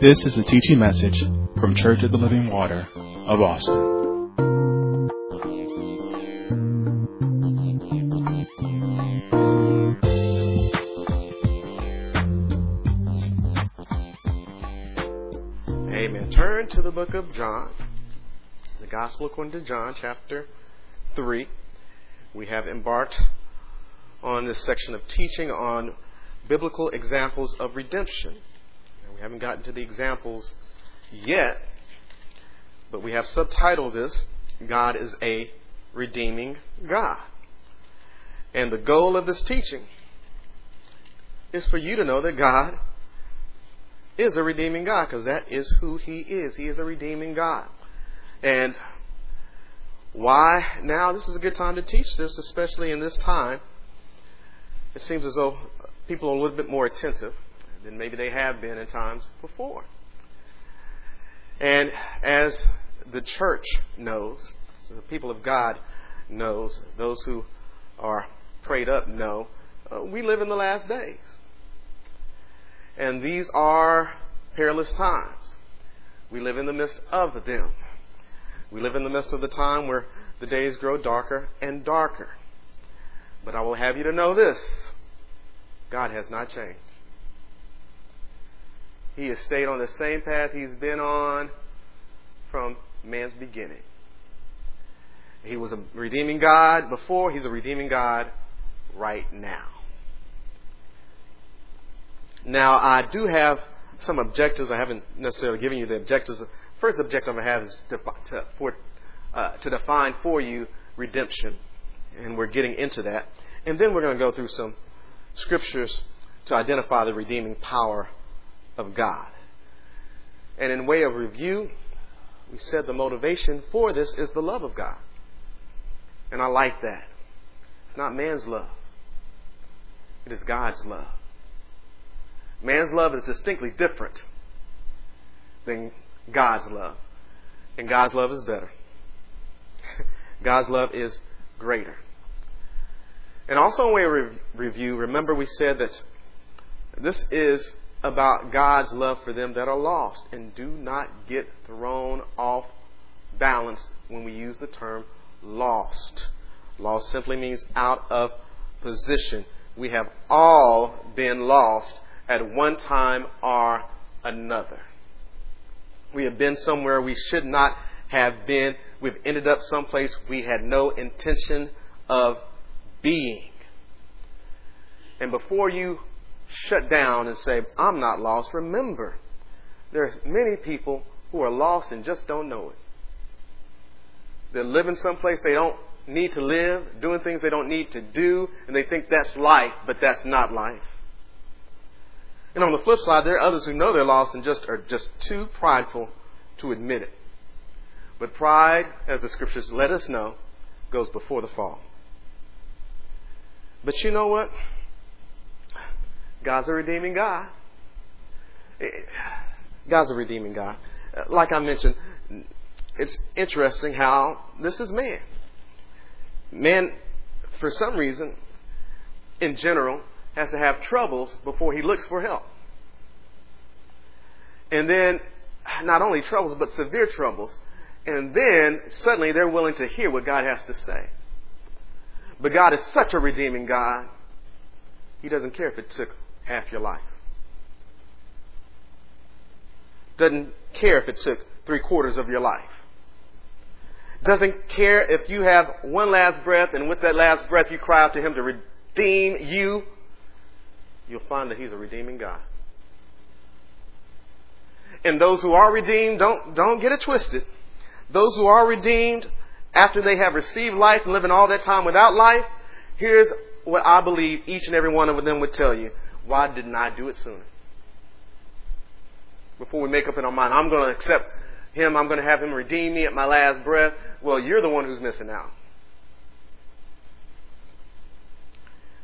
This is a teaching message from Church of the Living Water of Austin. Amen. Turn to the book of John, the Gospel according to John, chapter 3. We have embarked on this section of teaching on biblical examples of redemption. We haven't gotten to the examples yet, but we have subtitled this God is a redeeming God. And the goal of this teaching is for you to know that God is a redeeming God because that is who He is. He is a redeeming God. And why now? This is a good time to teach this, especially in this time. It seems as though people are a little bit more attentive than maybe they have been in times before. And as the church knows, the people of God knows, those who are prayed up know, uh, we live in the last days. And these are perilous times. We live in the midst of them. We live in the midst of the time where the days grow darker and darker. But I will have you to know this God has not changed. He has stayed on the same path he's been on from man's beginning. He was a redeeming God before, he's a redeeming God right now. Now, I do have some objectives. I haven't necessarily given you the objectives. First objective I have is to, to, for, uh, to define for you redemption, and we're getting into that. And then we're going to go through some scriptures to identify the redeeming power of God. And in way of review, we said the motivation for this is the love of God. And I like that. It's not man's love, it is God's love. Man's love is distinctly different than God's love. And God's love is better. God's love is greater. And also, in way of re- review, remember we said that this is about God's love for them that are lost. And do not get thrown off balance when we use the term lost. Lost simply means out of position. We have all been lost at one time or another. We have been somewhere we should not have been. We've ended up someplace we had no intention of being. And before you shut down and say, I'm not lost, remember, there's many people who are lost and just don't know it. They're living someplace they don't need to live, doing things they don't need to do, and they think that's life, but that's not life. And on the flip side, there are others who know they're lost and just are just too prideful to admit it. But pride, as the scriptures let us know, goes before the fall. But you know what? God's a redeeming God. God's a redeeming God. Like I mentioned, it's interesting how this is man. Man, for some reason, in general, has to have troubles before he looks for help. And then, not only troubles, but severe troubles. And then, suddenly, they're willing to hear what God has to say. But God is such a redeeming God, He doesn't care if it took half your life. Doesn't care if it took three quarters of your life. Doesn't care if you have one last breath and with that last breath you cry out to Him to redeem you. You'll find that He's a redeeming God. And those who are redeemed, don't, don't get it twisted. Those who are redeemed, after they have received life and living all that time without life, here's what I believe each and every one of them would tell you. Why didn't I do it sooner? Before we make up in our mind, I'm going to accept him, I'm going to have him redeem me at my last breath. Well, you're the one who's missing out.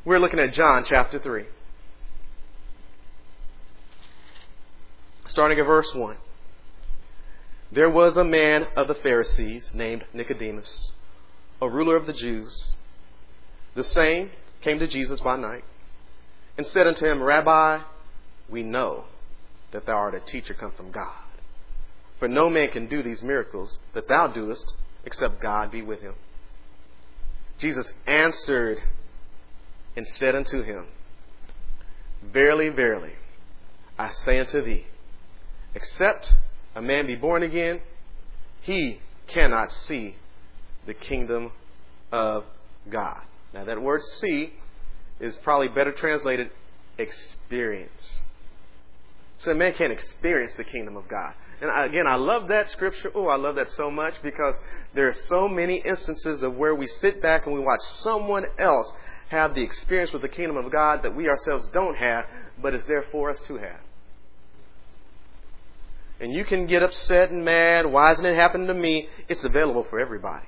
We're looking at John chapter 3. Starting at verse 1. There was a man of the Pharisees named Nicodemus, a ruler of the Jews. The same came to Jesus by night and said unto him, Rabbi, we know that thou art a teacher come from God. For no man can do these miracles that thou doest except God be with him. Jesus answered and said unto him, Verily, verily, I say unto thee, except a man be born again, he cannot see the kingdom of God. Now, that word see is probably better translated experience. So a man can't experience the kingdom of God. And again, I love that scripture. Oh, I love that so much because there are so many instances of where we sit back and we watch someone else have the experience with the kingdom of God that we ourselves don't have, but is there for us to have. And you can get upset and mad. Why isn't it happening to me? It's available for everybody.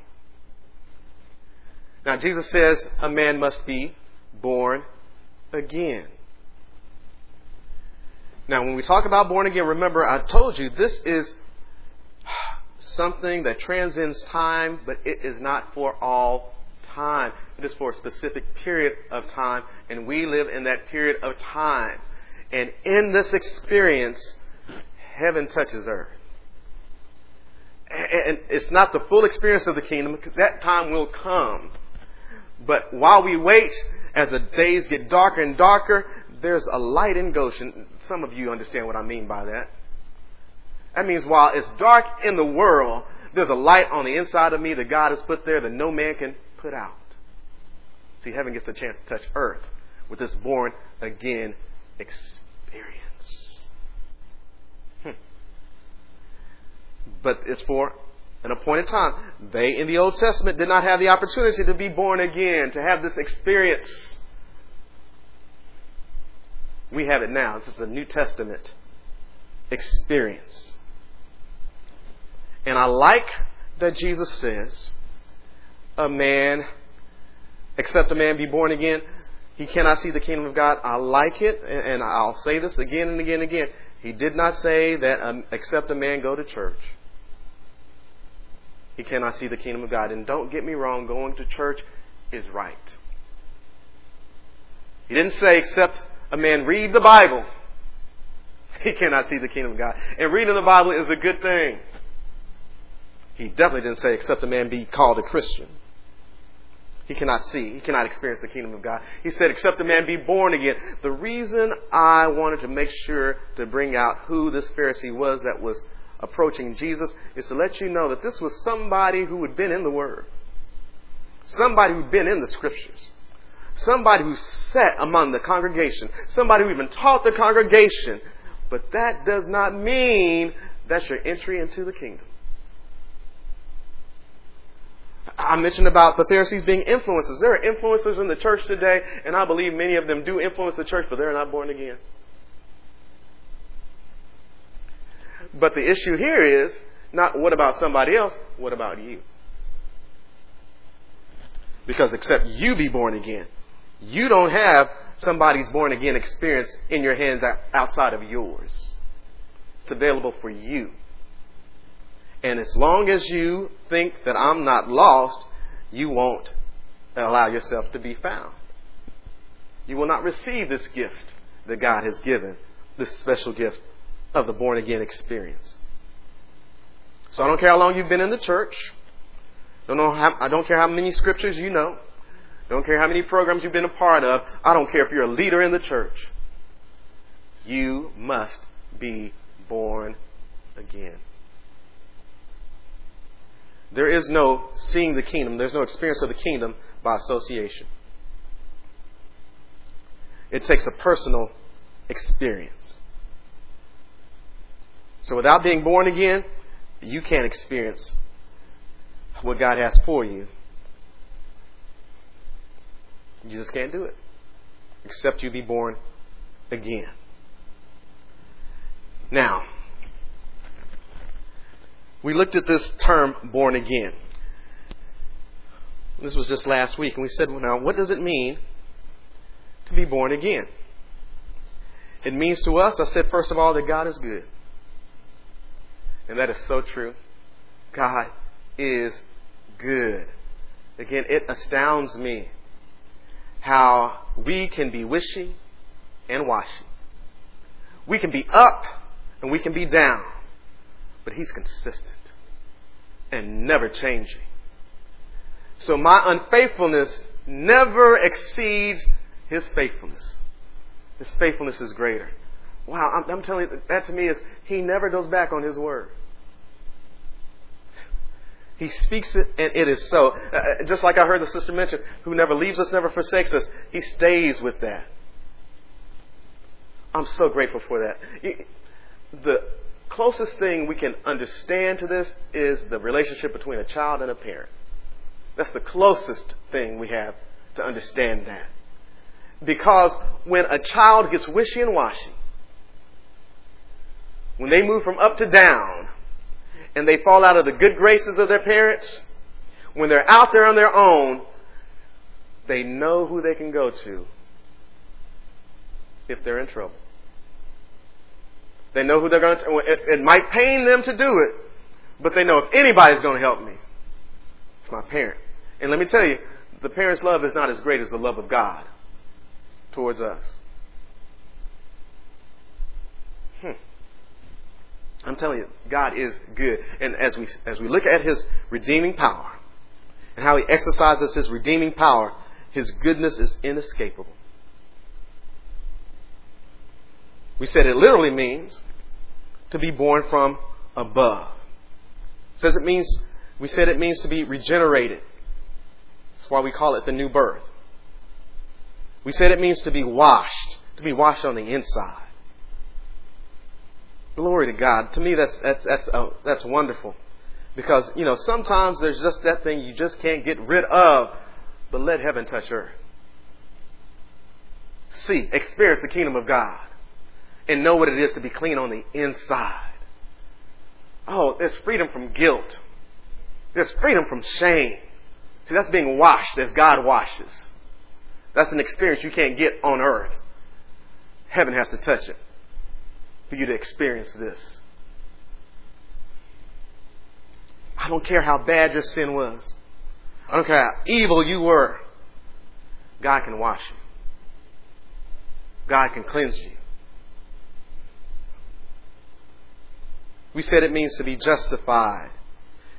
Now, Jesus says a man must be born again. Now, when we talk about born again, remember I told you this is something that transcends time, but it is not for all time. It is for a specific period of time, and we live in that period of time. And in this experience, heaven touches earth. And it's not the full experience of the kingdom, that time will come. But while we wait, as the days get darker and darker, there's a light in Goshen. Some of you understand what I mean by that. That means while it's dark in the world, there's a light on the inside of me that God has put there that no man can put out. See, heaven gets a chance to touch earth with this born again experience. Hmm. But it's for an appointed time. They in the Old Testament did not have the opportunity to be born again, to have this experience. We have it now. This is a New Testament experience. And I like that Jesus says, a man, except a man be born again, he cannot see the kingdom of God. I like it, and I'll say this again and again and again. He did not say that um, except a man go to church, he cannot see the kingdom of God. And don't get me wrong, going to church is right. He didn't say except a man read the Bible, he cannot see the kingdom of God. And reading the Bible is a good thing. He definitely didn't say except a man be called a Christian. He cannot see. He cannot experience the kingdom of God. He said, except a man be born again. The reason I wanted to make sure to bring out who this Pharisee was that was approaching Jesus is to let you know that this was somebody who had been in the Word. Somebody who'd been in the Scriptures. Somebody who sat among the congregation. Somebody who even taught the congregation. But that does not mean that's your entry into the kingdom. I mentioned about the Pharisees being influencers. There are influencers in the church today, and I believe many of them do influence the church, but they're not born again. But the issue here is not what about somebody else, what about you? Because except you be born again, you don't have somebody's born again experience in your hands outside of yours. It's available for you. And as long as you think that I'm not lost, you won't allow yourself to be found. You will not receive this gift that God has given, this special gift of the born again experience. So I don't care how long you've been in the church. Don't know how, I don't care how many scriptures you know. Don't care how many programs you've been a part of. I don't care if you're a leader in the church. You must be born again. There is no seeing the kingdom, there's no experience of the kingdom by association. It takes a personal experience. So without being born again, you can't experience what God has for you. You just can't do it. Except you be born again. Now, we looked at this term born again. This was just last week, and we said, well, now, what does it mean to be born again? It means to us, I said, first of all, that God is good. And that is so true. God is good. Again, it astounds me how we can be wishy and washy. We can be up and we can be down, but He's consistent and never changing. So my unfaithfulness never exceeds His faithfulness. His faithfulness is greater. Wow, I'm, I'm telling you, that to me is He never goes back on His word. He speaks it and it is so. Uh, uh, just like I heard the sister mention, who never leaves us, never forsakes us. He stays with that. I'm so grateful for that. The closest thing we can understand to this is the relationship between a child and a parent. That's the closest thing we have to understand that. Because when a child gets wishy and washy, when they move from up to down, and they fall out of the good graces of their parents, when they're out there on their own, they know who they can go to if they're in trouble. They know who they're going to. It, it might pain them to do it, but they know if anybody's going to help me, it's my parent. And let me tell you, the parent's love is not as great as the love of God towards us. I'm telling you, God is good. And as we, as we look at His redeeming power and how He exercises His redeeming power, His goodness is inescapable. We said it literally means to be born from above. It says it means, we said it means to be regenerated. That's why we call it the new birth. We said it means to be washed, to be washed on the inside. Glory to God. To me, that's that's that's uh, that's wonderful, because you know sometimes there's just that thing you just can't get rid of, but let heaven touch earth. See, experience the kingdom of God and know what it is to be clean on the inside. Oh, there's freedom from guilt. There's freedom from shame. See, that's being washed as God washes. That's an experience you can't get on earth. Heaven has to touch it for you to experience this. I don't care how bad your sin was. I don't care how evil you were. God can wash you. God can cleanse you. We said it means to be justified.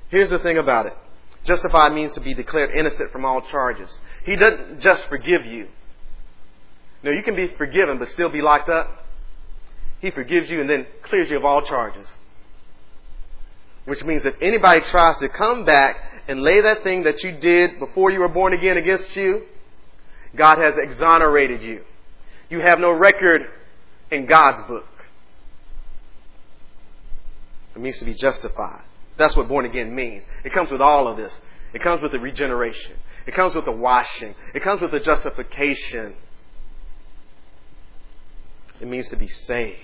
Here's the thing about it. Justified means to be declared innocent from all charges. He doesn't just forgive you. No, you can be forgiven but still be locked up. He forgives you and then clears you of all charges. Which means if anybody tries to come back and lay that thing that you did before you were born again against you, God has exonerated you. You have no record in God's book. It means to be justified. That's what born again means. It comes with all of this. It comes with the regeneration. It comes with the washing. It comes with the justification. It means to be saved,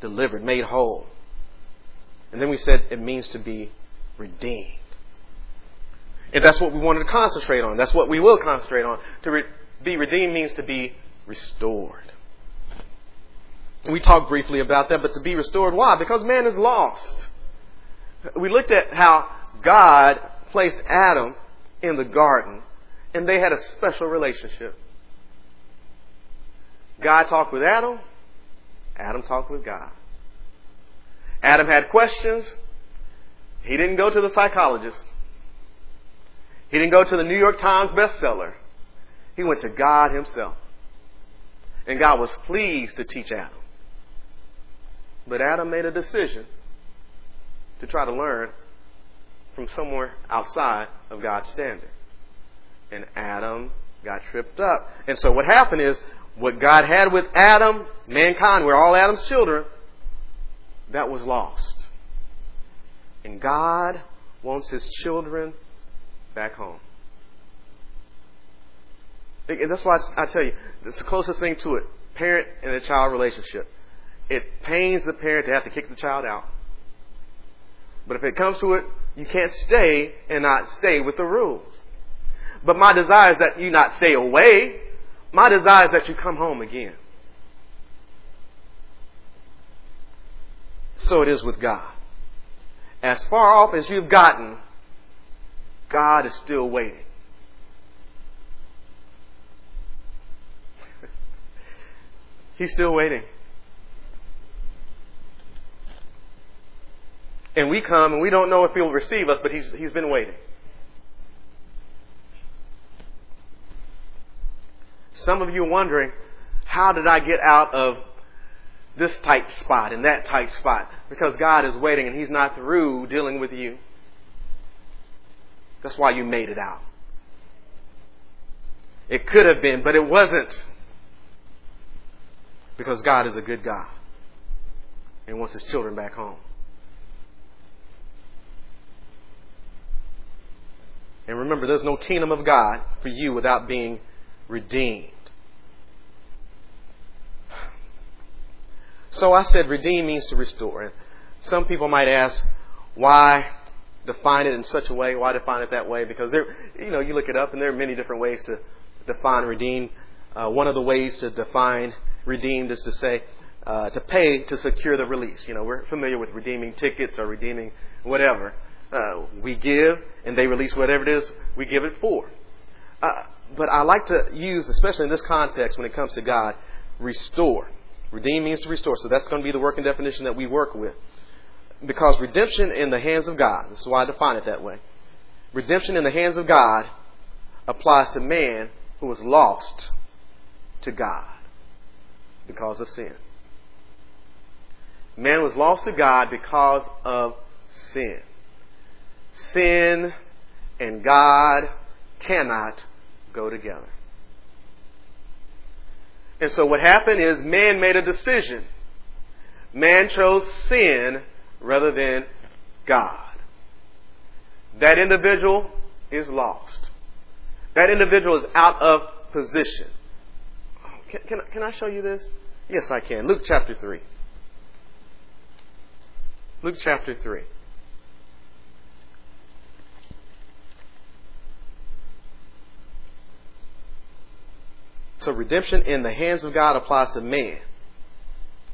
delivered, made whole. And then we said it means to be redeemed. And that's what we wanted to concentrate on. That's what we will concentrate on. To re- be redeemed means to be restored. We talked briefly about that, but to be restored, why? Because man is lost. We looked at how God placed Adam in the garden, and they had a special relationship. God talked with Adam, Adam talked with God. Adam had questions. He didn't go to the psychologist. He didn't go to the New York Times bestseller. He went to God Himself. And God was pleased to teach Adam. But Adam made a decision to try to learn from somewhere outside of God's standard. And Adam got tripped up. And so what happened is, what God had with Adam, mankind, we're all Adam's children, that was lost. And God wants his children back home. And that's why I tell you, it's the closest thing to it parent and a child relationship. It pains the parent to have to kick the child out. But if it comes to it, you can't stay and not stay with the rules. But my desire is that you not stay away. My desire is that you come home again. So it is with God. As far off as you've gotten, God is still waiting. He's still waiting. And we come and we don't know if he'll receive us, but he's, he's been waiting. Some of you are wondering, how did I get out of this tight spot and that tight spot? Because God is waiting and He's not through dealing with you. That's why you made it out. It could have been, but it wasn't. Because God is a good God and wants His children back home. And remember, there's no kingdom of God for you without being redeemed. So I said redeem means to restore. And some people might ask, why define it in such a way? Why define it that way? Because there, you know, you look it up and there are many different ways to define redeem. Uh, one of the ways to define redeemed is to say, uh, to pay to secure the release. You know, we're familiar with redeeming tickets or redeeming whatever. Uh, we give and they release whatever it is we give it for. But I like to use, especially in this context when it comes to God, restore. Redeem means to restore. So that's going to be the working definition that we work with. Because redemption in the hands of God, this is why I define it that way. Redemption in the hands of God applies to man who was lost to God because of sin. Man was lost to God because of sin. Sin and God cannot go together. And so what happened is man made a decision. Man chose sin rather than God. That individual is lost. That individual is out of position. Can, can, can I show you this? Yes, I can. Luke chapter 3. Luke chapter 3. So redemption in the hands of God applies to man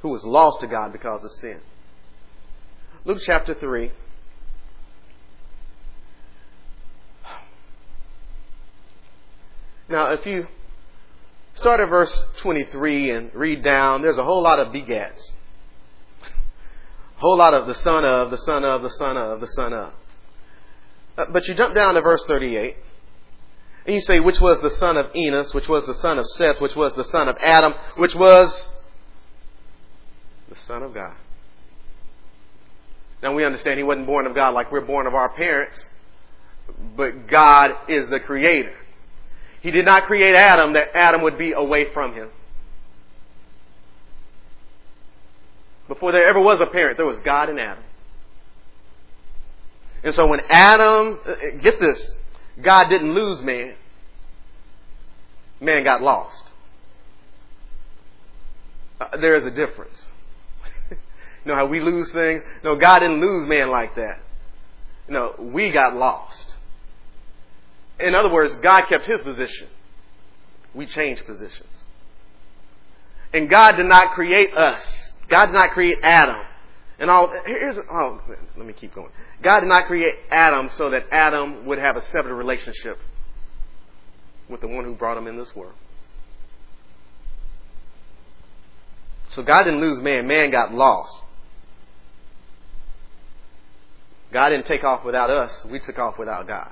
who was lost to God because of sin. Luke chapter 3. Now, if you start at verse 23 and read down, there's a whole lot of begats. A whole lot of the son of, the son of, the son of, the son of. Uh, but you jump down to verse 38. And you say, which was the son of Enos, which was the son of Seth, which was the son of Adam, which was the son of God. Now we understand he wasn't born of God like we're born of our parents, but God is the creator. He did not create Adam that Adam would be away from him. Before there ever was a parent, there was God and Adam. And so when Adam, uh, get this, God didn't lose man. Man got lost. Uh, there is a difference. you know how we lose things? No, God didn't lose man like that. No, we got lost. In other words, God kept his position. We changed positions. And God did not create us. God did not create Adam and all, here's, oh, let me keep going. God did not create Adam so that Adam would have a separate relationship with the one who brought him in this world. So God didn't lose man, man got lost. God didn't take off without us, we took off without God.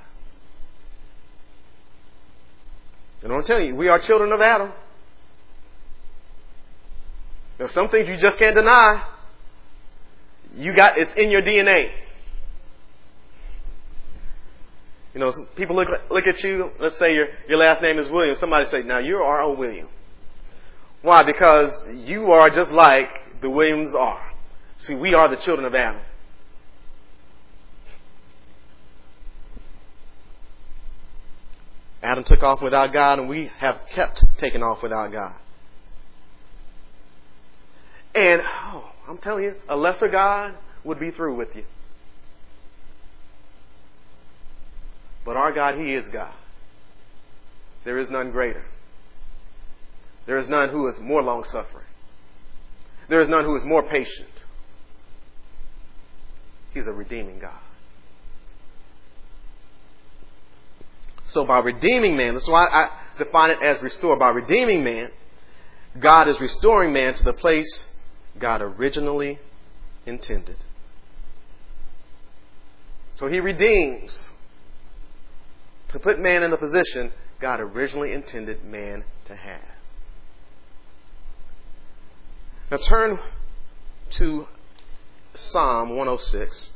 And I'm telling you, we are children of Adam. There's some things you just can't deny. You got it's in your DNA. You know, people look look at you. Let's say your your last name is Williams. Somebody say, "Now you're R.O. William." Why? Because you are just like the Williams are. See, we are the children of Adam. Adam took off without God, and we have kept taking off without God. And oh, I'm telling you, a lesser God would be through with you. But our God, He is God. There is none greater. There is none who is more long suffering. There is none who is more patient. He's a redeeming God. So by redeeming man, that's why I define it as restore. By redeeming man, God is restoring man to the place God originally intended. So he redeems to put man in the position God originally intended man to have. Now turn to Psalm 106.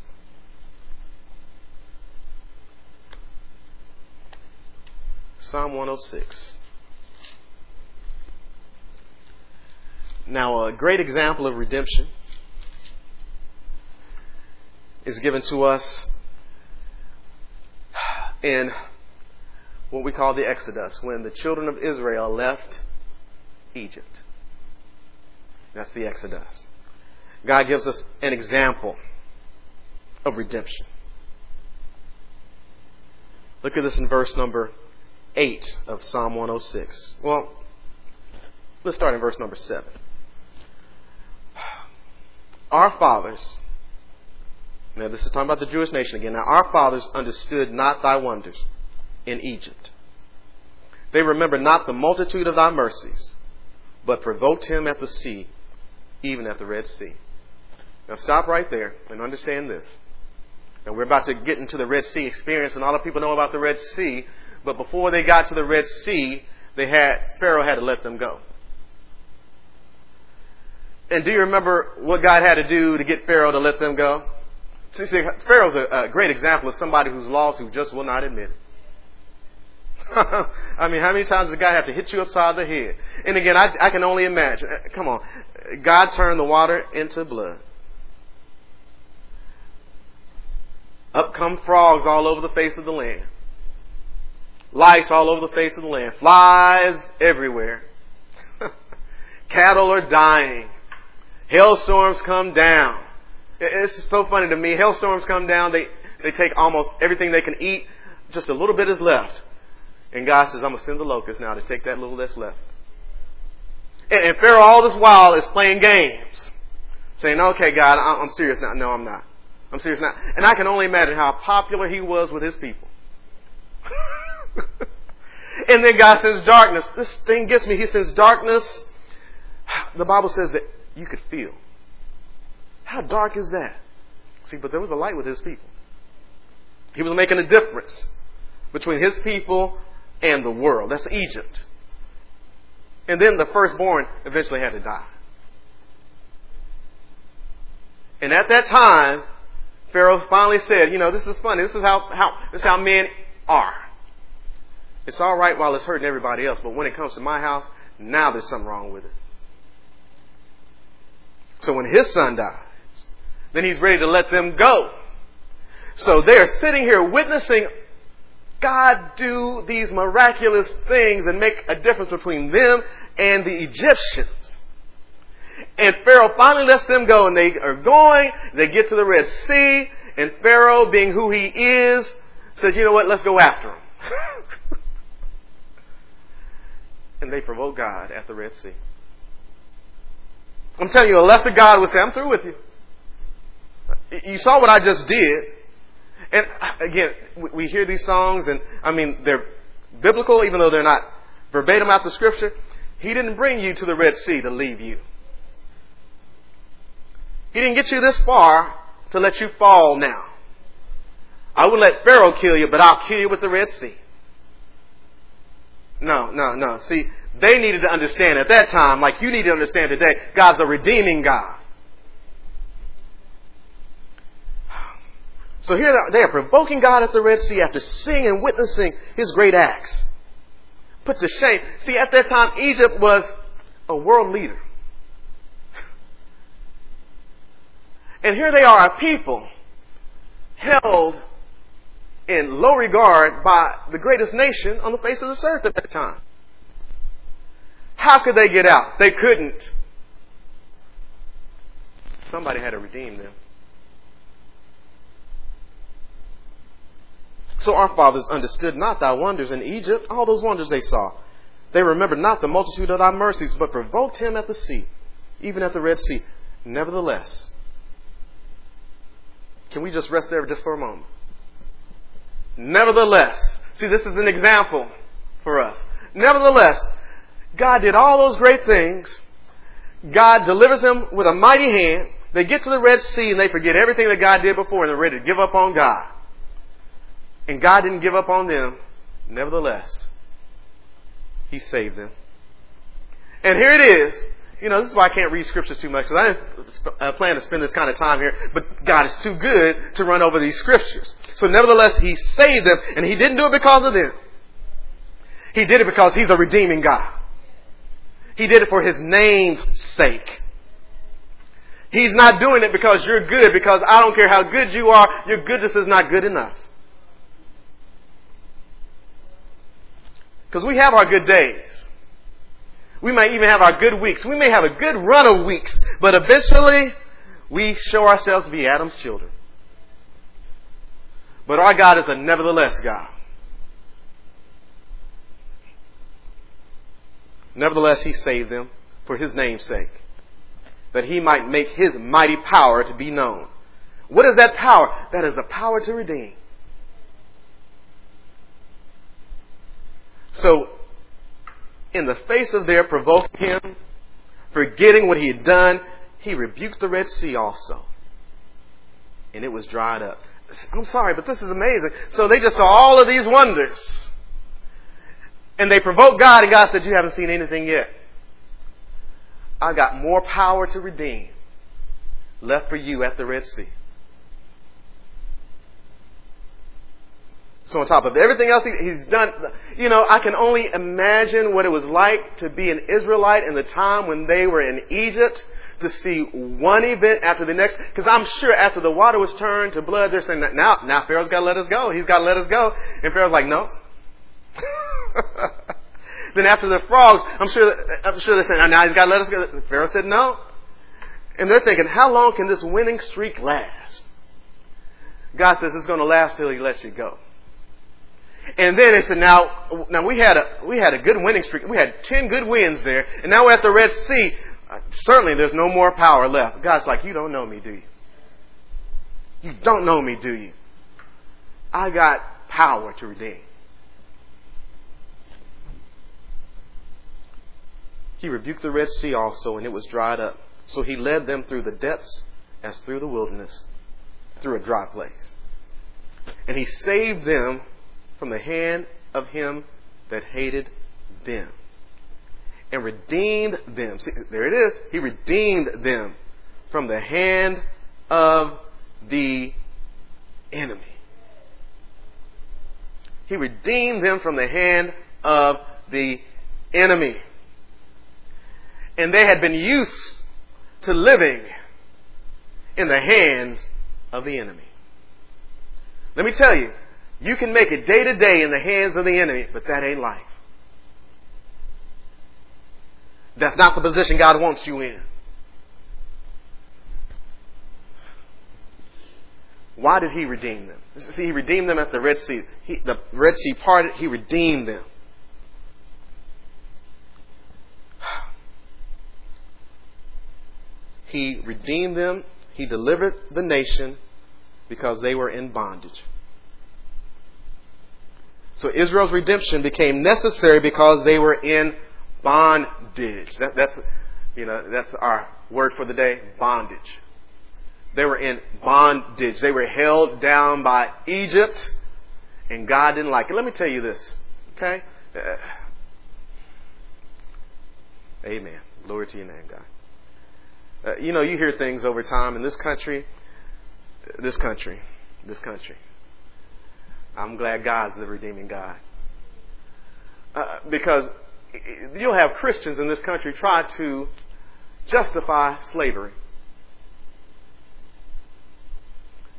Psalm 106. Now, a great example of redemption is given to us in what we call the Exodus, when the children of Israel left Egypt. That's the Exodus. God gives us an example of redemption. Look at this in verse number 8 of Psalm 106. Well, let's start in verse number 7. Our fathers, now this is talking about the Jewish nation again. Now, our fathers understood not thy wonders in Egypt. They remembered not the multitude of thy mercies, but provoked him at the sea, even at the Red Sea. Now stop right there and understand this. Now we're about to get into the Red Sea experience, and all the people know about the Red Sea, but before they got to the Red Sea, they had Pharaoh had to let them go. And do you remember what God had to do to get Pharaoh to let them go? See, Pharaoh's a, a great example of somebody who's lost who just will not admit it. I mean, how many times does God have to hit you upside the head? And again, I, I can only imagine. Uh, come on. God turned the water into blood. Up come frogs all over the face of the land. Lice all over the face of the land. Flies everywhere. Cattle are dying. Hailstorms come down. It's so funny to me. Hailstorms come down. They, they take almost everything they can eat. Just a little bit is left. And God says, I'm going to send the locusts now to take that little that's left. And, and Pharaoh all this while is playing games. Saying, okay, God, I'm serious now. No, I'm not. I'm serious now. And I can only imagine how popular he was with his people. and then God sends darkness. This thing gets me. He sends darkness. The Bible says that you could feel. How dark is that? See, but there was a light with his people. He was making a difference between his people and the world. That's Egypt. And then the firstborn eventually had to die. And at that time, Pharaoh finally said, you know, this is funny. This is how, how, this is how men are. It's all right while it's hurting everybody else, but when it comes to my house, now there's something wrong with it. So when his son dies, then he's ready to let them go. So they're sitting here witnessing God do these miraculous things and make a difference between them and the Egyptians. And Pharaoh finally lets them go and they are going, they get to the Red Sea, and Pharaoh, being who he is, says, you know what, let's go after him. and they provoke God at the Red Sea. I'm telling you, a lesser God would say, I'm through with you. You saw what I just did. And again, we hear these songs, and I mean, they're biblical, even though they're not verbatim out the scripture. He didn't bring you to the Red Sea to leave you. He didn't get you this far to let you fall now. I would let Pharaoh kill you, but I'll kill you with the Red Sea. No, no, no. See, they needed to understand at that time, like you need to understand today, God's a redeeming God. So here they are provoking God at the Red Sea after seeing and witnessing his great acts. Put to shame. See, at that time, Egypt was a world leader. And here they are, a people held in low regard by the greatest nation on the face of this earth at that time. How could they get out? They couldn't. Somebody had to redeem them. So our fathers understood not thy wonders in Egypt, all those wonders they saw. They remembered not the multitude of thy mercies, but provoked him at the sea, even at the Red Sea. Nevertheless, can we just rest there just for a moment? Nevertheless, see, this is an example for us. Nevertheless, God did all those great things. God delivers them with a mighty hand. They get to the Red Sea and they forget everything that God did before and they're ready to give up on God. And God didn't give up on them. Nevertheless, He saved them. And here it is. You know, this is why I can't read scriptures too much because I uh, plan to spend this kind of time here, but God is too good to run over these scriptures. So nevertheless, He saved them and He didn't do it because of them. He did it because He's a redeeming God. He did it for His name's sake. He's not doing it because you're good, because I don't care how good you are, your goodness is not good enough. Because we have our good days. We may even have our good weeks. We may have a good run of weeks, but eventually we show ourselves to be Adam's children. But our God is a nevertheless God. Nevertheless, He saved them for His name's sake, that He might make His mighty power to be known. What is that power? That is the power to redeem. So, in the face of their provoking him, forgetting what he had done, he rebuked the Red Sea also. And it was dried up. I'm sorry, but this is amazing. So they just saw all of these wonders. And they provoked God, and God said, You haven't seen anything yet. I got more power to redeem left for you at the Red Sea. So on top of everything else he's done, you know, I can only imagine what it was like to be an Israelite in the time when they were in Egypt to see one event after the next. Because I'm sure after the water was turned to blood, they're saying, now, now Pharaoh's got to let us go. He's got to let us go. And Pharaoh's like, no. then after the frogs, I'm sure, I'm sure they're saying, now he's got to let us go. Pharaoh said no. And they're thinking, how long can this winning streak last? God says it's going to last till he lets you go. And then they said, now, now we had a, we had a good winning streak. We had 10 good wins there. And now we're at the Red Sea. Uh, certainly there's no more power left. God's like, you don't know me, do you? You don't know me, do you? I got power to redeem. He rebuked the Red Sea also, and it was dried up. So he led them through the depths as through the wilderness, through a dry place. And he saved them from the hand of him that hated them and redeemed them. See, there it is. He redeemed them from the hand of the enemy. He redeemed them from the hand of the enemy. And they had been used to living in the hands of the enemy. Let me tell you, you can make it day to day in the hands of the enemy, but that ain't life. That's not the position God wants you in. Why did He redeem them? See, He redeemed them at the Red Sea. He, the Red Sea parted, He redeemed them. He redeemed them. He delivered the nation because they were in bondage. So Israel's redemption became necessary because they were in bondage. That, that's, you know, that's our word for the day, bondage. They were in bondage. They were held down by Egypt, and God didn't like it. Let me tell you this, okay? Uh, amen. Glory to your name, God. Uh, you know, you hear things over time in this country, this country, this country. I'm glad God's the redeeming God. Uh, because you'll have Christians in this country try to justify slavery.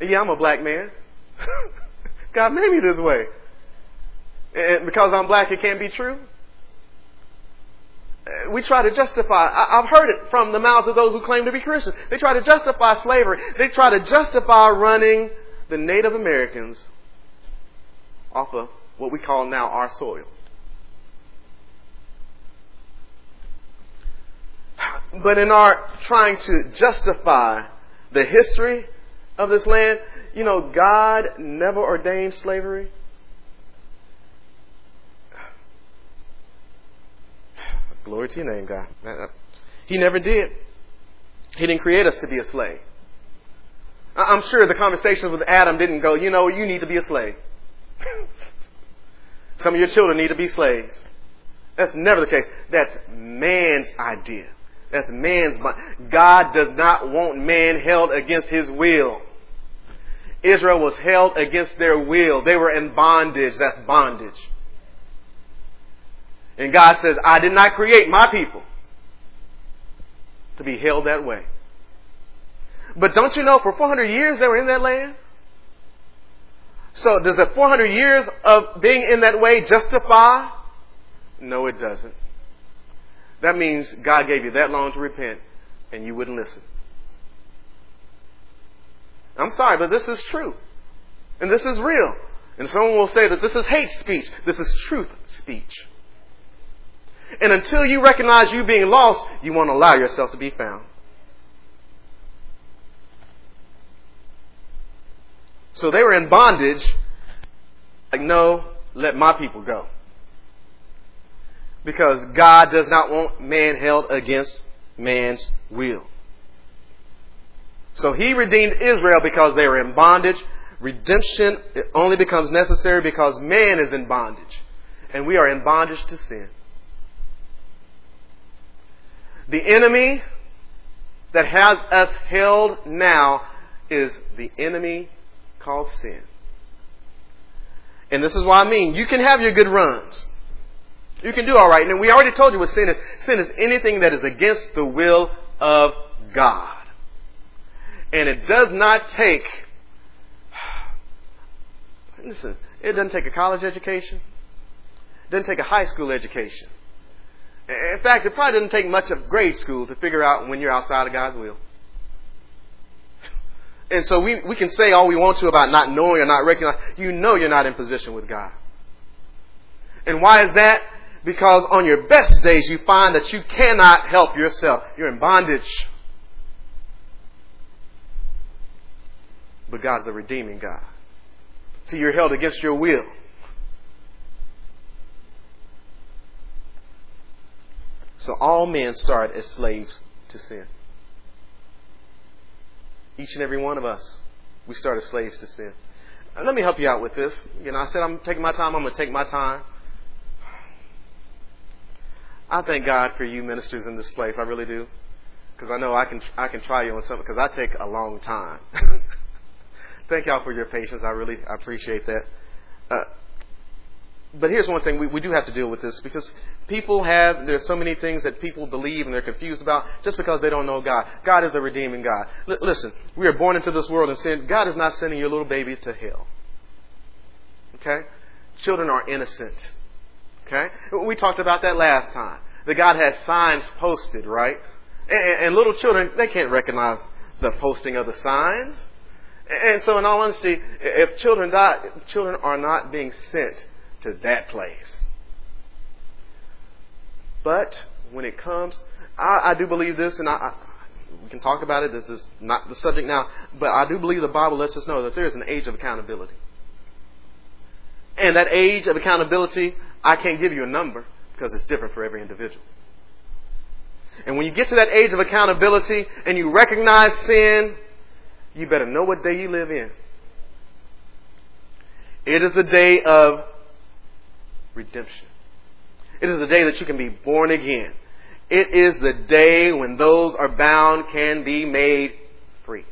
Yeah, I'm a black man. God made me this way. And because I'm black, it can't be true. Uh, we try to justify, I've heard it from the mouths of those who claim to be Christians. They try to justify slavery. They try to justify running the Native Americans off of what we call now our soil. But in our trying to justify the history of this land, you know, God never ordained slavery. Glory to your name, God. He never did. He didn't create us to be a slave. I'm sure the conversations with Adam didn't go, you know, you need to be a slave. Some of your children need to be slaves. That's never the case. That's man's idea. That's man's. God does not want man held against his will. Israel was held against their will. They were in bondage. That's bondage. And God says, I did not create my people to be held that way. But don't you know, for 400 years they were in that land? So does the 400 years of being in that way justify? No, it doesn't. That means God gave you that long to repent and you wouldn't listen. I'm sorry, but this is true. And this is real. And someone will say that this is hate speech. This is truth speech. And until you recognize you being lost, you won't allow yourself to be found. So they were in bondage. Like, no, let my people go. Because God does not want man held against man's will. So he redeemed Israel because they were in bondage. Redemption only becomes necessary because man is in bondage. And we are in bondage to sin. The enemy that has us held now is the enemy called sin. And this is what I mean. You can have your good runs. You can do all right. And we already told you what sin is. Sin is anything that is against the will of God. And it does not take, listen, it doesn't take a college education. It doesn't take a high school education. In fact, it probably doesn't take much of grade school to figure out when you're outside of God's will. And so we, we can say all we want to about not knowing or not recognizing. You know you're not in position with God. And why is that? Because on your best days you find that you cannot help yourself. You're in bondage. But God's a redeeming God. See, you're held against your will. So all men start as slaves to sin. Each and every one of us, we start as slaves to sin. Now, let me help you out with this. You know, I said I'm taking my time. I'm going to take my time. I thank God for you ministers in this place. I really do, because I know I can I can try you on something. Because I take a long time. thank y'all for your patience. I really appreciate that. Uh, but here's one thing we, we do have to deal with this because people have there's so many things that people believe and they're confused about just because they don't know God. God is a redeeming God. L- listen, we are born into this world in sin. God is not sending your little baby to hell. Okay? Children are innocent. Okay? We talked about that last time. That God has signs posted, right? And, and little children, they can't recognize the posting of the signs. And so, in all honesty, if children die, children are not being sent to that place. But when it comes, I, I do believe this, and I, I, we can talk about it. This is not the subject now, but I do believe the Bible lets us know that there is an age of accountability. And that age of accountability, I can't give you a number because it's different for every individual. And when you get to that age of accountability and you recognize sin, you better know what day you live in. It is the day of redemption. It is the day that you can be born again. It is the day when those are bound can be made free.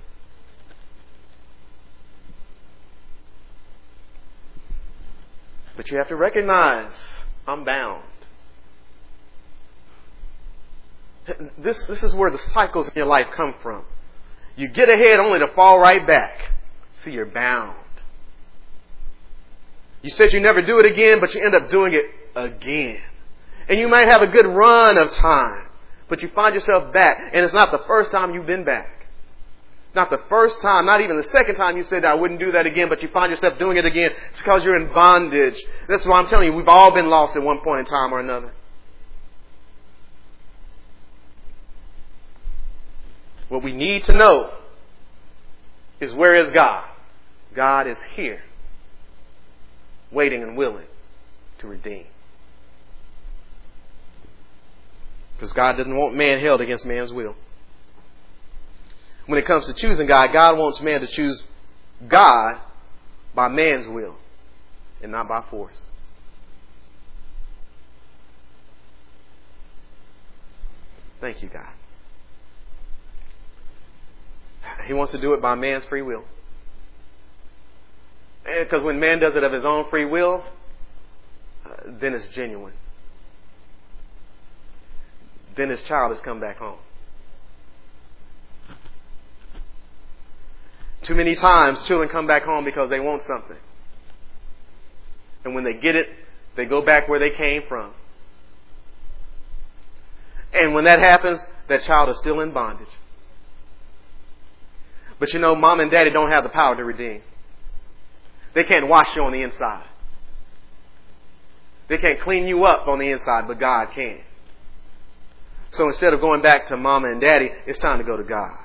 But you have to recognize I'm bound. This, this is where the cycles in your life come from. You get ahead only to fall right back. See, you're bound. You said you never do it again, but you end up doing it again. And you might have a good run of time, but you find yourself back, and it's not the first time you've been back. Not the first time, not even the second time you said I wouldn't do that again, but you find yourself doing it again. It's because you're in bondage. That's why I'm telling you, we've all been lost at one point in time or another. What we need to know is where is God? God is here, waiting and willing to redeem. Because God doesn't want man held against man's will. When it comes to choosing God, God wants man to choose God by man's will. and not by force. Thank you, God. He wants to do it by man's free will. Because when man does it of his own free will, uh, then it's genuine. Then his child has come back home. Too many times, children come back home because they want something. And when they get it, they go back where they came from. And when that happens, that child is still in bondage. But you know, mom and daddy don't have the power to redeem. They can't wash you on the inside. They can't clean you up on the inside, but God can. So instead of going back to mama and daddy, it's time to go to God.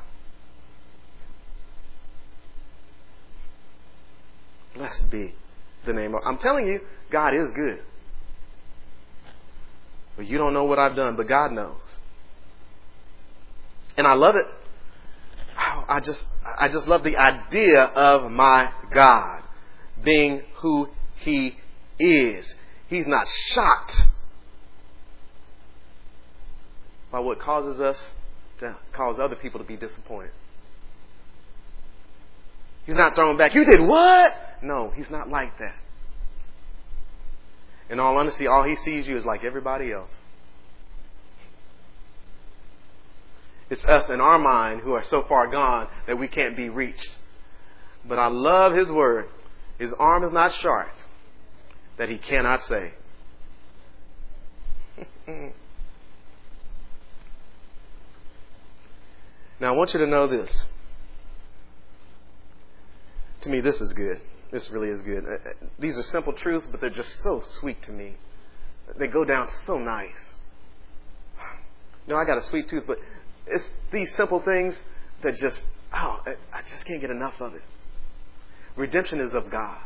Blessed be the name of. I'm telling you, God is good. But you don't know what I've done, but God knows. And I love it. I just, I just love the idea of my God being who He is. He's not shocked by what causes us to cause other people to be disappointed. He's not thrown back. You did what? No, he's not like that. In all honesty, all he sees you is like everybody else. It's us in our mind who are so far gone that we can't be reached. But I love his word. His arm is not short that he cannot save. now I want you to know this. To me, this is good. This really is good. Uh, uh, these are simple truths, but they're just so sweet to me. They go down so nice. You know, I got a sweet tooth, but it's these simple things that just, oh, I just can't get enough of it. Redemption is of God.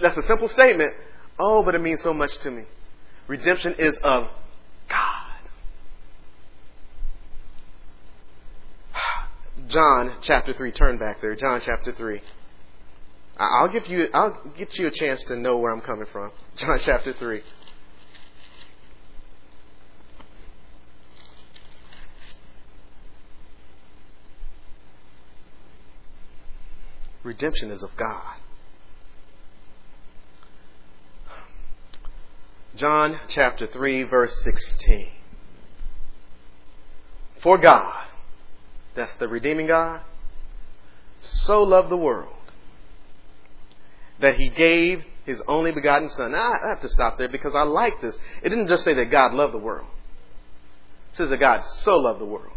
That's a simple statement. Oh, but it means so much to me. Redemption is of God. John chapter 3, turn back there. John chapter 3. I'll give you I'll get you a chance to know where I'm coming from. John chapter 3. Redemption is of God. John chapter 3 verse 16. For God, that's the redeeming God, so loved the world that he gave his only begotten son. Now, I have to stop there because I like this. It didn't just say that God loved the world. It says that God so loved the world.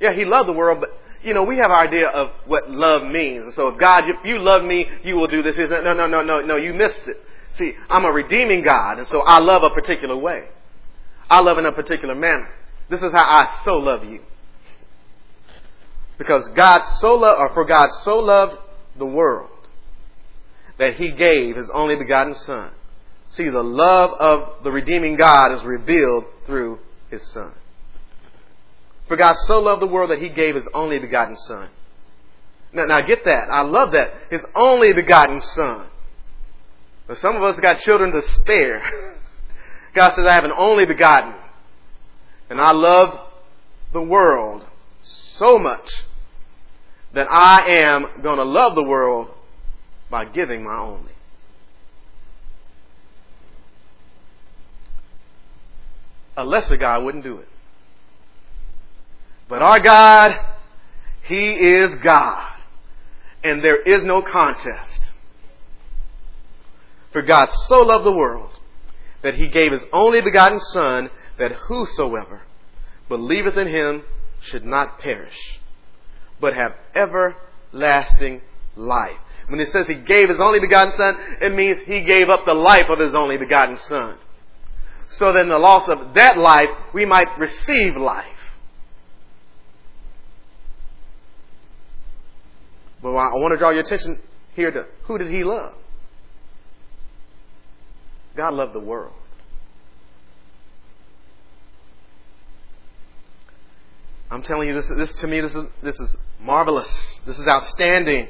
Yeah, he loved the world, but you know, we have our idea of what love means. So if God, if you love me, you will do this. He said, no, no, no, no, no, you missed it. See, I'm a redeeming God, and so I love a particular way. I love in a particular manner. This is how I so love you. Because God so loved, or for God so loved the world that he gave his only begotten Son. See, the love of the redeeming God is revealed through his Son. For God so loved the world that he gave his only begotten Son. Now, now get that. I love that. His only begotten Son. But some of us got children to spare. God says, I have an only begotten. And I love the world so much that I am going to love the world by giving my only. A lesser God wouldn't do it. But our God, He is God. And there is no contest. For God so loved the world that He gave His only begotten Son that whosoever believeth in Him should not perish, but have everlasting life. When it says he gave his only begotten son, it means he gave up the life of his only begotten son. So that the loss of that life, we might receive life. But I want to draw your attention here to who did he love? God loved the world. I'm telling you, this, this to me, this is, this is marvelous. This is outstanding.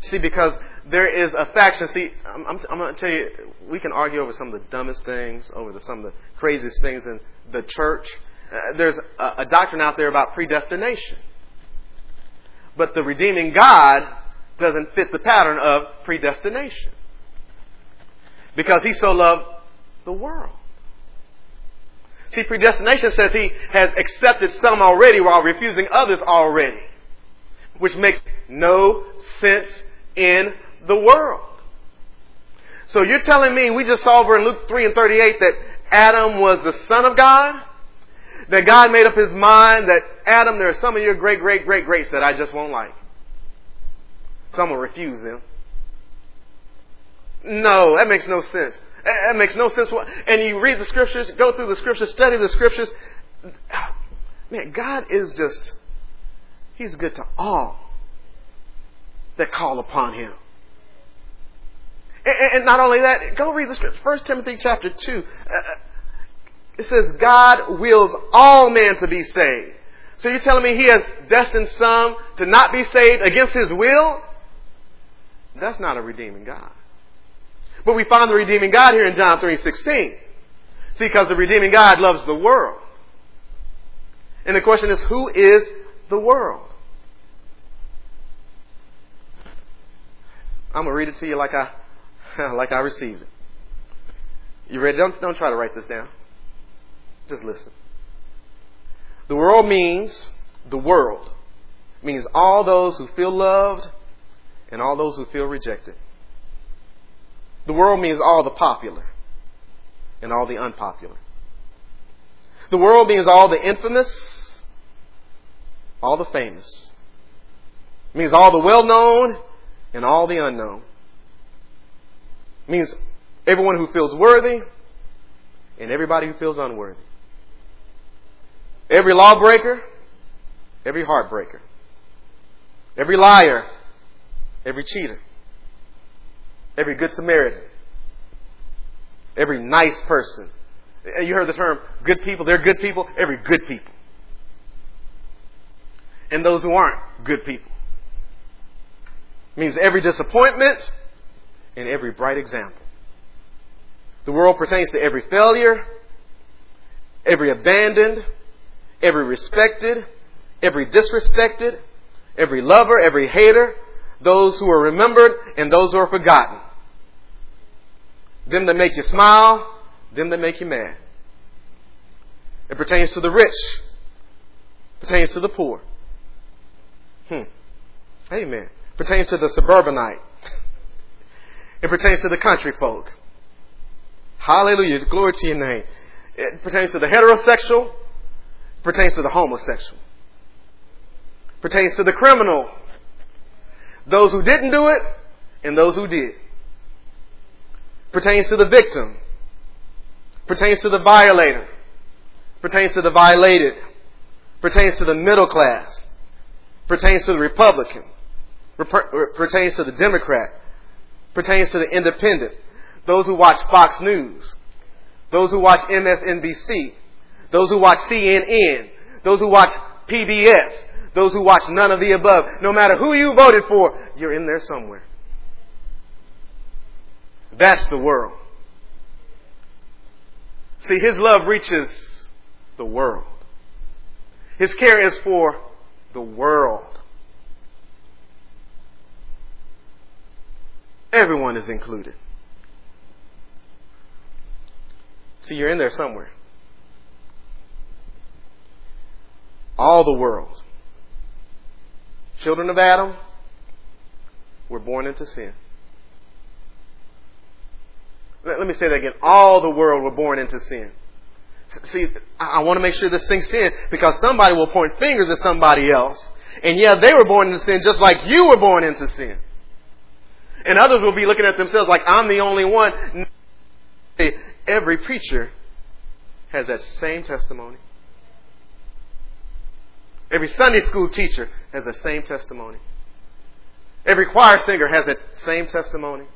See, because there is a faction. See, I'm, I'm, I'm going to tell you, we can argue over some of the dumbest things, over the, some of the craziest things in the church. Uh, there's a, a doctrine out there about predestination. But the redeeming God doesn't fit the pattern of predestination. Because he so loved the world. See, predestination says he has accepted some already while refusing others already. Which makes no sense in the world. So you're telling me we just saw over in Luke 3 and 38 that Adam was the son of God? That God made up his mind that Adam, there are some of your great, great, great greats that I just won't like. So I'm going to refuse them. No, that makes no sense. That makes no sense. And you read the scriptures, go through the scriptures, study the scriptures. Man, God is just, He's good to all that call upon Him. And not only that, go read the scripture. 1 Timothy chapter 2. Uh, uh, It says, God wills all men to be saved. So you're telling me He has destined some to not be saved against His will? That's not a redeeming God. But we find the redeeming God here in John 3.16. See, because the redeeming God loves the world. And the question is, who is the world? I'm going to read it to you like I, like I received it. You ready? Don't, don't try to write this down. Just listen. The world means, the world means all those who feel loved and all those who feel rejected. The world means all the popular and all the unpopular. The world means all the infamous, all the famous. It means all the well known and all the unknown. It means everyone who feels worthy and everybody who feels unworthy. Every lawbreaker, every heartbreaker. Every liar, every cheater every good Samaritan, every nice person. You heard the term good people, they're good people, every good people. And those who aren't good people. It means every disappointment and every bright example. The world pertains to every failure, every abandoned, every respected, every disrespected, every lover, every hater, those who are remembered and those who are forgotten them that make you smile, them that make you mad. It pertains to the rich, pertains to the poor. Hmm. Amen. Pertains to the suburbanite. It pertains to the country folk. Hallelujah. Glory to your name. It pertains to the heterosexual, pertains to the homosexual, pertains to the criminal, those who didn't do it, and those who did. Pertains to the victim, pertains to the violator, pertains to the violated, pertains to the middle class, pertains to the Republican, pertains to the Democrat, pertains to the independent, those who watch Fox News, those who watch MSNBC, those who watch CNN, those who watch PBS, those who watch none of the above. No matter who you voted for, you're in there somewhere. That's the world. See, His love reaches the world. His care is for the world. Everyone is included. See, you're in there somewhere. All the world. Children of Adam were born into sin. Let me say that again. All the world were born into sin. See, I want to make sure this sinks in because somebody will point fingers at somebody else. And yeah, they were born into sin just like you were born into sin. And others will be looking at themselves like, I'm the only one. Every preacher has that same testimony. Every Sunday school teacher has the same testimony. Every choir singer has that same testimony.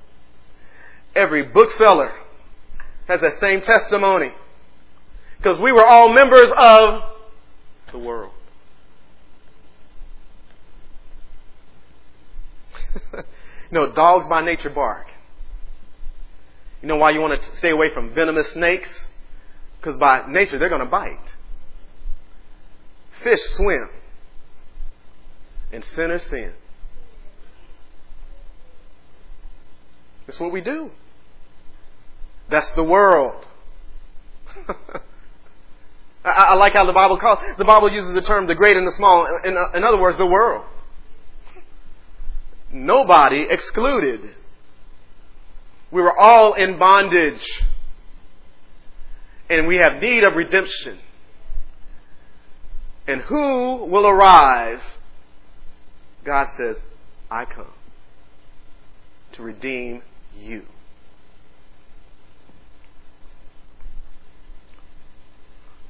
Every bookseller has that same testimony. Because we were all members of the world. You know, dogs by nature bark. You know why you want to stay away from venomous snakes? Because by nature, they're going to bite. Fish swim. And sinners sin. That's what we do. That's the world. I, I, like how the Bible calls the Bible uses the term the great and the small. In, uh, in other words, the world. Nobody excluded. We were all in bondage. And we have need of redemption. And who will arise? God says, I come to redeem you.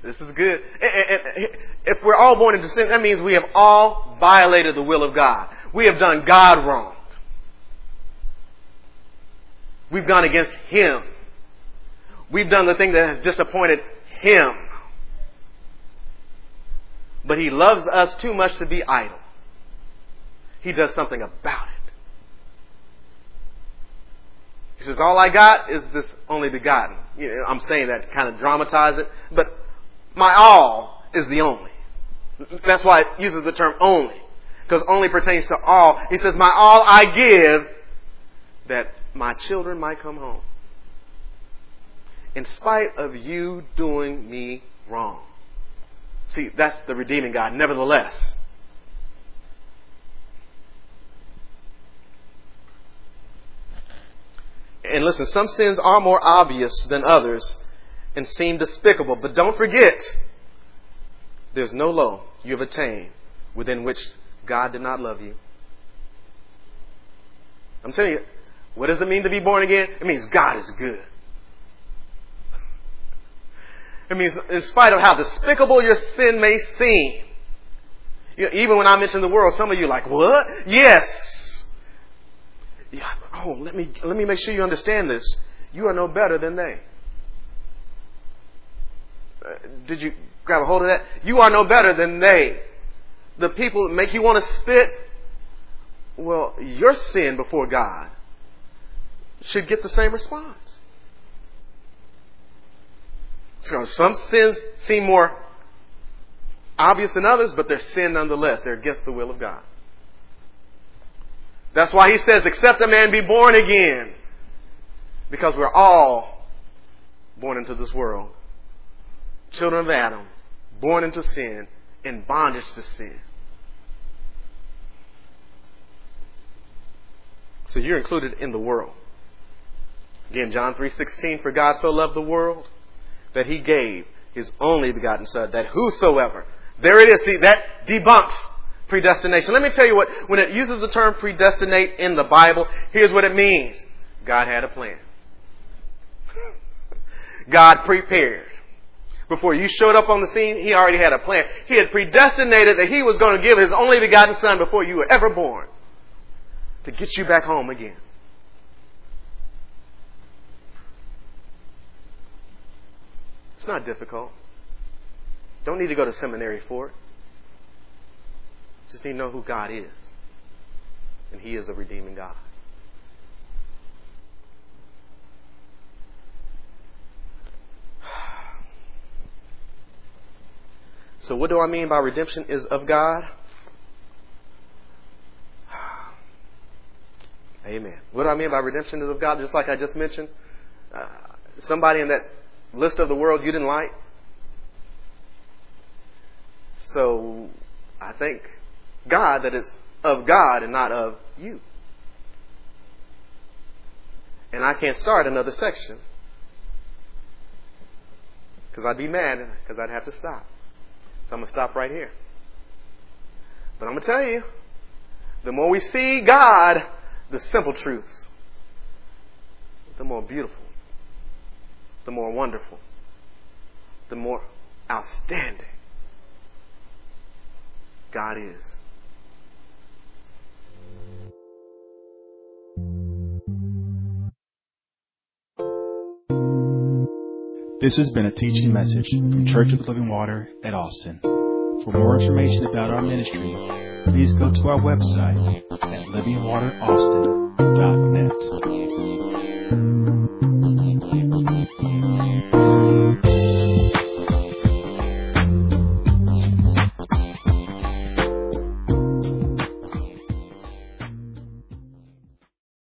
This is good. If we're all born into sin, that means we have all violated the will of God. We have done God wrong. We've gone against Him. We've done the thing that has disappointed Him. But He loves us too much to be idle. He does something about it. He says, All I got is this only begotten. You know, I'm saying that to kind of dramatize it, but my all is the only. That's why it uses the term only, because only pertains to all. He says, My all I give that my children might come home. In spite of you doing me wrong. See, that's the redeeming God. Nevertheless, and listen, some sins are more obvious than others and seem despicable. But don't forget, there's no low you have attained within which God did not love you. I'm telling you, what does it mean to be born again? It means God is good. It means, in spite of how despicable your sin may seem, you know, even when I mention the world, some of you are like, what? Yes. Yeah, oh, let me, let me make sure you understand this. You are no better than they. Uh, did you grab a hold of that? You are no better than they. The people that make you want to spit, well, your sin before God should get the same response. So some sins seem more obvious than others, but they're sin nonetheless. They're against the will of God. That's why he says, except a man be born again. Because we're all born into this world. Children of Adam, born into sin, in bondage to sin. So you're included in the world. Again, John 3:16, for God so loved the world that he gave his only begotten son, that whosoever, there it is, see, that debunks predestination. Let me tell you what, when it uses the term predestinate in the Bible, here's what it means. God had a plan. God prepared. Before you showed up on the scene, He already had a plan. He had predestinated that He was going to give His only begotten Son before you were ever born to get you back home again. It's not difficult. Don't need to go to seminary for it. Just need to know who God is. And He is a redeeming God. So, what do I mean by redemption is of God? Amen. What do I mean by redemption is of God? Just like I just mentioned, uh, somebody in that list of the world you didn't like. So I thank God that it's of God and not of you. And I can't start another section because I'd be mad because I'd have to stop. So I'm going to stop right here. But I'm going to tell you, the more we see God, the simple truths, the more beautiful the more wonderful, the more outstanding God is. This has been a teaching message from Church of the Living Water at Austin. For more information about our ministry, please go to our website at livingwateraustin.com.